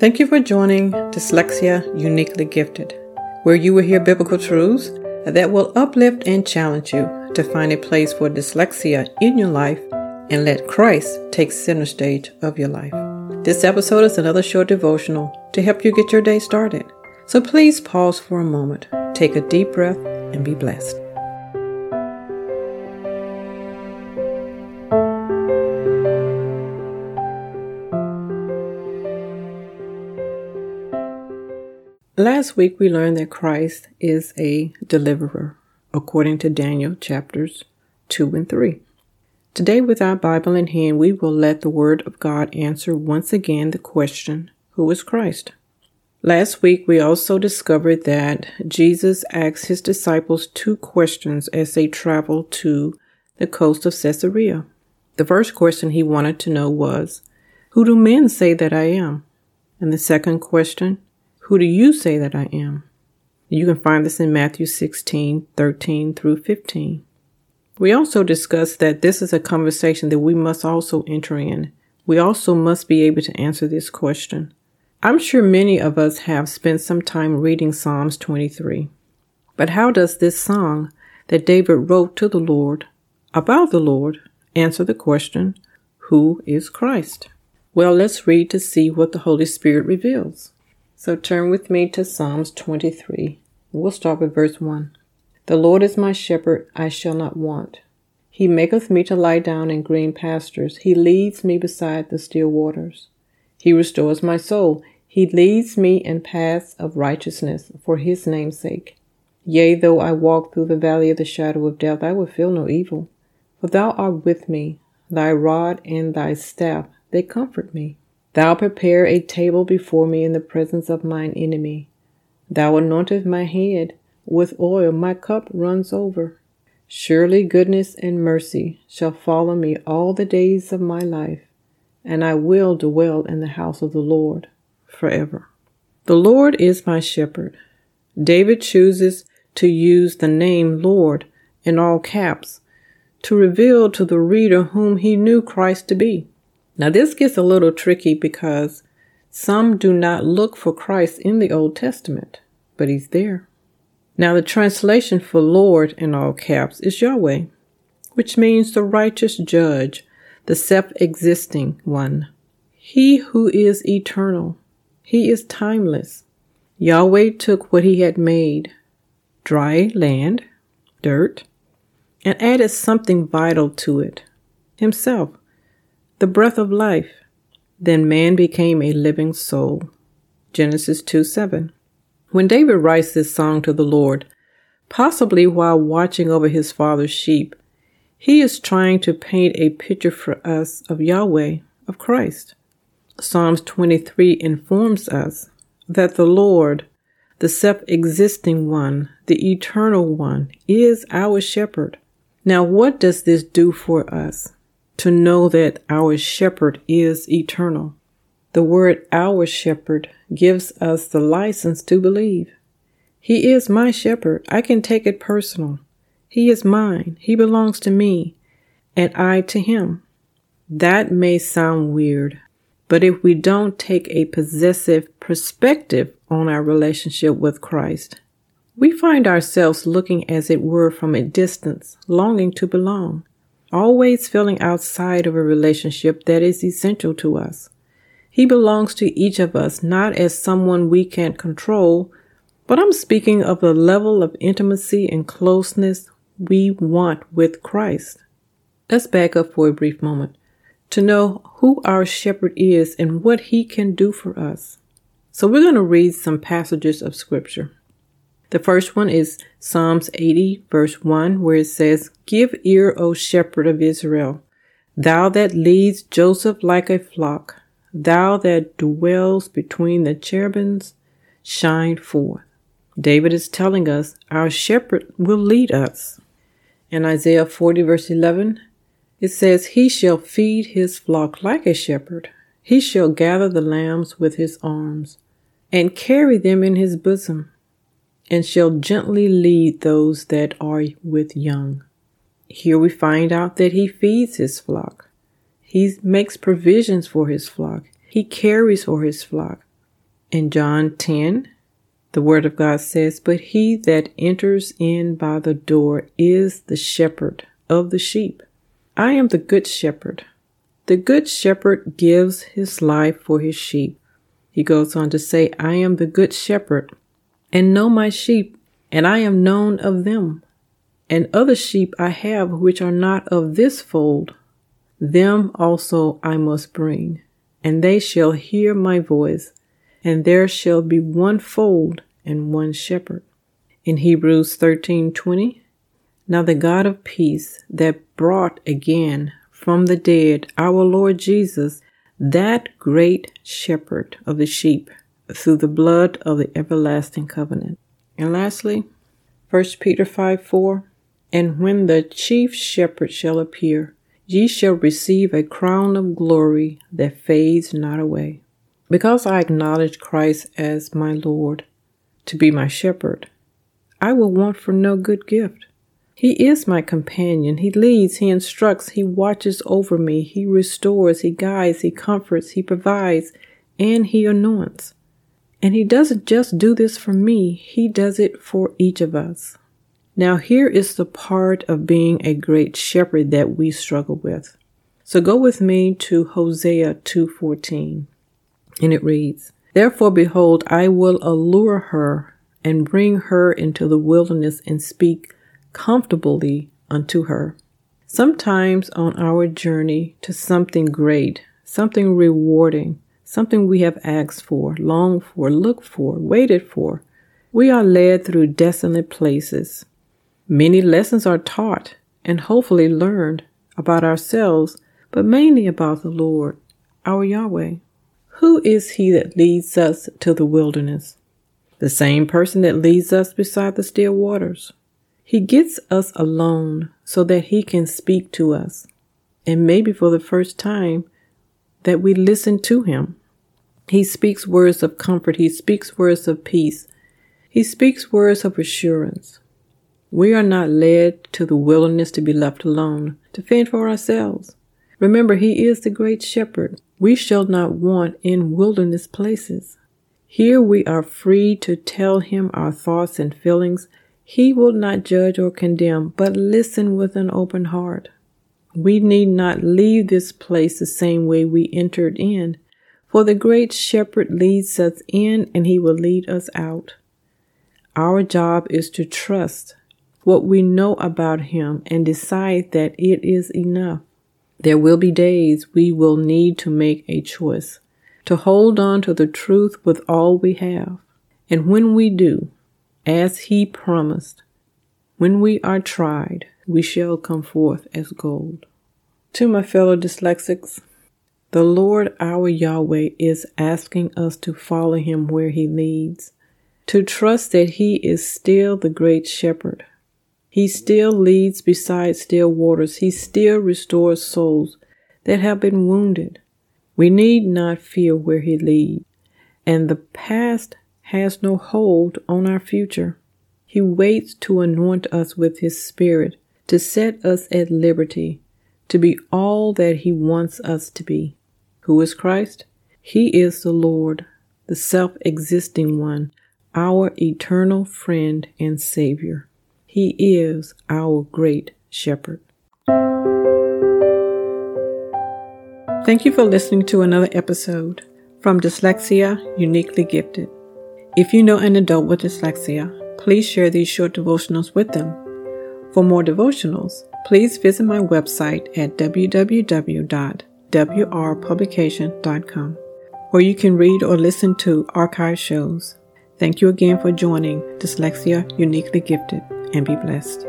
Thank you for joining Dyslexia Uniquely Gifted, where you will hear biblical truths that will uplift and challenge you to find a place for dyslexia in your life and let Christ take center stage of your life. This episode is another short devotional to help you get your day started. So please pause for a moment, take a deep breath, and be blessed. Last week we learned that Christ is a deliverer, according to Daniel chapters 2 and 3. Today, with our Bible in hand, we will let the Word of God answer once again the question Who is Christ? Last week, we also discovered that Jesus asked his disciples two questions as they traveled to the coast of Caesarea. The first question he wanted to know was, Who do men say that I am? And the second question, who do you say that I am? You can find this in Matthew 16, 13 through 15. We also discussed that this is a conversation that we must also enter in. We also must be able to answer this question. I'm sure many of us have spent some time reading Psalms 23. But how does this song that David wrote to the Lord about the Lord answer the question, Who is Christ? Well, let's read to see what the Holy Spirit reveals. So turn with me to Psalms 23. We'll start with verse 1. The Lord is my shepherd, I shall not want. He maketh me to lie down in green pastures. He leads me beside the still waters. He restores my soul. He leads me in paths of righteousness for his name's sake. Yea, though I walk through the valley of the shadow of death, I will feel no evil. For thou art with me, thy rod and thy staff, they comfort me. Thou prepare a table before me in the presence of mine enemy. Thou anointest my head with oil, my cup runs over. Surely goodness and mercy shall follow me all the days of my life, and I will dwell in the house of the Lord forever. The Lord is my shepherd. David chooses to use the name Lord in all caps to reveal to the reader whom he knew Christ to be. Now, this gets a little tricky because some do not look for Christ in the Old Testament, but he's there. Now, the translation for Lord in all caps is Yahweh, which means the righteous judge, the self existing one. He who is eternal. He is timeless. Yahweh took what he had made, dry land, dirt, and added something vital to it, himself the breath of life. Then man became a living soul. Genesis 2 7. When David writes this song to the Lord, possibly while watching over his father's sheep, he is trying to paint a picture for us of Yahweh, of Christ. Psalms 23 informs us that the Lord, the self existing one, the eternal one, is our shepherd. Now, what does this do for us? To know that our shepherd is eternal. The word our shepherd gives us the license to believe. He is my shepherd. I can take it personal. He is mine. He belongs to me and I to him. That may sound weird, but if we don't take a possessive perspective on our relationship with Christ, we find ourselves looking as it were from a distance, longing to belong always feeling outside of a relationship that is essential to us. He belongs to each of us not as someone we can't control, but I'm speaking of the level of intimacy and closeness we want with Christ. Let's back up for a brief moment to know who our shepherd is and what he can do for us. So we're going to read some passages of scripture. The first one is Psalms 80, verse 1, where it says, Give ear, O shepherd of Israel, thou that leads Joseph like a flock, thou that dwells between the cherubims, shine forth. David is telling us our shepherd will lead us. In Isaiah 40, verse 11, it says, He shall feed his flock like a shepherd. He shall gather the lambs with his arms and carry them in his bosom and shall gently lead those that are with young. Here we find out that he feeds his flock. He makes provisions for his flock. He carries for his flock. In John 10, the word of God says, But he that enters in by the door is the shepherd of the sheep. I am the good shepherd. The good shepherd gives his life for his sheep. He goes on to say, I am the good shepherd and know my sheep, and I am known of them. And other sheep I have which are not of this fold. Them also I must bring, and they shall hear my voice, and there shall be one fold and one shepherd. In Hebrews 13:20, now the God of peace that brought again from the dead our Lord Jesus, that great shepherd of the sheep, through the blood of the everlasting covenant. And lastly, 1 Peter 5 4, and when the chief shepherd shall appear, ye shall receive a crown of glory that fades not away. Because I acknowledge Christ as my Lord, to be my shepherd, I will want for no good gift. He is my companion. He leads, he instructs, he watches over me, he restores, he guides, he comforts, he provides, and he anoints. And he doesn't just do this for me, he does it for each of us. Now here is the part of being a great shepherd that we struggle with. So go with me to Hosea 2:14. And it reads, Therefore behold, I will allure her and bring her into the wilderness and speak comfortably unto her. Sometimes on our journey to something great, something rewarding, something we have asked for, longed for, looked for, waited for, we are led through desolate places Many lessons are taught and hopefully learned about ourselves, but mainly about the Lord, our Yahweh. Who is He that leads us to the wilderness? The same person that leads us beside the still waters. He gets us alone so that He can speak to us, and maybe for the first time, that we listen to Him. He speaks words of comfort, He speaks words of peace, He speaks words of assurance. We are not led to the wilderness to be left alone, to fend for ourselves. Remember, He is the great shepherd. We shall not want in wilderness places. Here we are free to tell Him our thoughts and feelings. He will not judge or condemn, but listen with an open heart. We need not leave this place the same way we entered in, for the great shepherd leads us in and he will lead us out. Our job is to trust what we know about Him and decide that it is enough. There will be days we will need to make a choice, to hold on to the truth with all we have. And when we do, as He promised, when we are tried, we shall come forth as gold. To my fellow dyslexics, the Lord our Yahweh is asking us to follow Him where He leads, to trust that He is still the great shepherd he still leads beside still waters. He still restores souls that have been wounded. We need not fear where He leads, and the past has no hold on our future. He waits to anoint us with His Spirit, to set us at liberty, to be all that He wants us to be. Who is Christ? He is the Lord, the self existing one, our eternal friend and Savior. He is our great shepherd. Thank you for listening to another episode from Dyslexia Uniquely Gifted. If you know an adult with dyslexia, please share these short devotionals with them. For more devotionals, please visit my website at www.wrpublication.com, where you can read or listen to archive shows. Thank you again for joining Dyslexia Uniquely Gifted and be blessed.